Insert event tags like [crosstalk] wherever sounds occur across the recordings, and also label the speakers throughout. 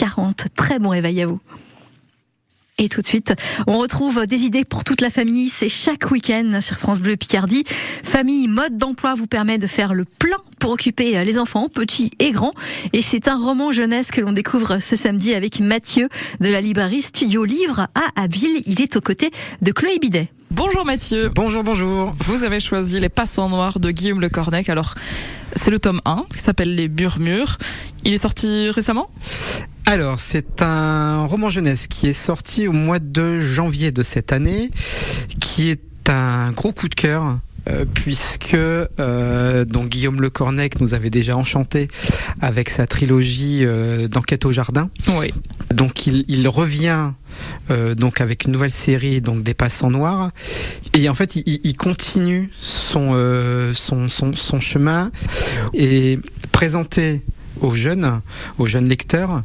Speaker 1: 6h40. Très bon réveil à vous. Et tout de suite, on retrouve des idées pour toute la famille. C'est chaque week-end sur France Bleu Picardie. Famille mode d'emploi vous permet de faire le plein pour occuper les enfants, petits et grands. Et c'est un roman jeunesse que l'on découvre ce samedi avec Mathieu de la librairie Studio Livre à Abbeville. Il est aux côtés de Chloé Bidet.
Speaker 2: Bonjour Mathieu.
Speaker 3: Bonjour, bonjour.
Speaker 2: Vous avez choisi Les Passants Noirs de Guillaume Le Cornec. Alors, c'est le tome 1 qui s'appelle Les Murmures. Il est sorti récemment?
Speaker 3: Alors, c'est un roman jeunesse qui est sorti au mois de janvier de cette année, qui est un gros coup de cœur. Euh, puisque euh, donc Guillaume Le Cornec nous avait déjà enchanté avec sa trilogie euh, d'enquête au jardin.
Speaker 2: Oui.
Speaker 3: Donc il, revient donc avec une nouvelle série donc des passants noirs et en fait il, continue son, son, son, son chemin et présenter aux jeunes, aux jeunes lecteurs,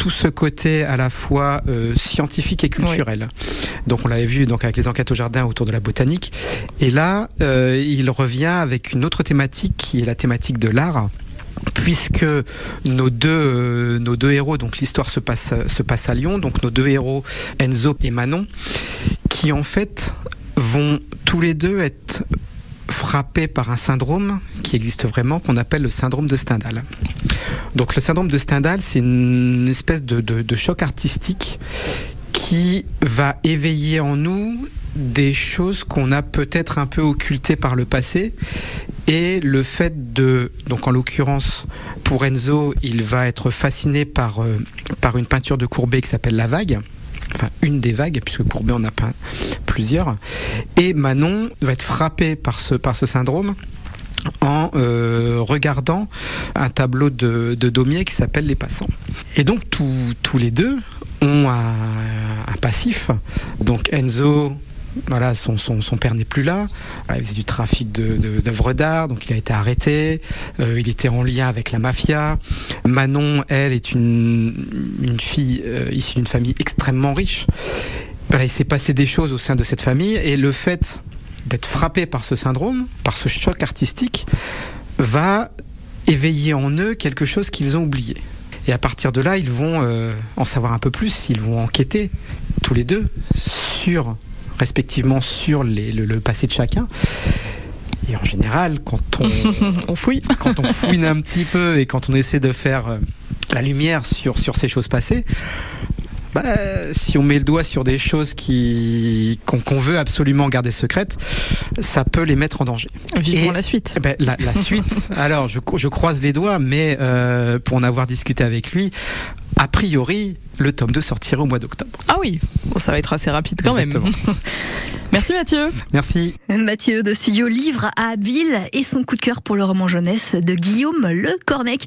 Speaker 3: tout ce côté à la fois euh, scientifique et culturel. Donc on l'avait vu donc avec les enquêtes au jardin autour de la botanique, et là euh, il revient avec une autre thématique qui est la thématique de l'art puisque nos deux euh, nos deux héros donc l'histoire se passe se passe à Lyon. Donc nos deux héros Enzo et Manon qui en fait vont tous les deux être frappés par un syndrome qui existe vraiment qu'on appelle le syndrome de Stendhal. Donc le syndrome de Stendhal, c'est une espèce de, choc artistique qui va éveiller en nous des choses qu'on a peut-être un peu occultées par le passé et le fait de donc en l'occurrence pour Enzo il va être fasciné par euh, par une peinture de Courbet qui s'appelle La Vague une des vagues puisque Courbet en a peint plusieurs et Manon va être frappé par ce par ce syndrome en euh, regardant un tableau de, Daumier qui s'appelle Les Passants. Et donc tous les deux ont un, passif. Donc Enzo voilà, son, père n'est plus là. il faisait du trafic d'œuvres d'art, donc il a été arrêté. Euh, il était en lien avec la mafia. Manon, elle, est une, fille euh, issue d'une famille extrêmement riche. il s'est passé des choses au sein de cette famille et le fait d'être frappé par ce syndrome, par ce choc artistique, va éveiller en eux quelque chose qu'ils ont oublié. Et à partir de là, ils vont euh, en savoir un peu plus, ils vont enquêter tous les deux sur, respectivement, sur le, passé de chacun. Et en général, quand on, [laughs]
Speaker 2: on fouille, [laughs]
Speaker 3: quand on fouine un petit peu et quand on essaie de faire euh, la lumière sur, sur ces choses passées, bah, si on met le doigt sur des choses qui qu'on veut absolument garder secrètes, ça peut les mettre en danger.
Speaker 2: Vivons la suite.
Speaker 3: Ben, la, suite. [laughs] alors, je, je, croise les doigts, mais euh, pour en avoir discuté avec lui, a priori, le tome 2 sortira au mois d'octobre.
Speaker 2: Ah oui, ça va être assez rapide quand même. [laughs] Merci Mathieu.
Speaker 3: Merci.
Speaker 1: Mathieu de Studio Livre à Abbeville et son coup de cœur pour le roman jeunesse de Guillaume Le Cornec.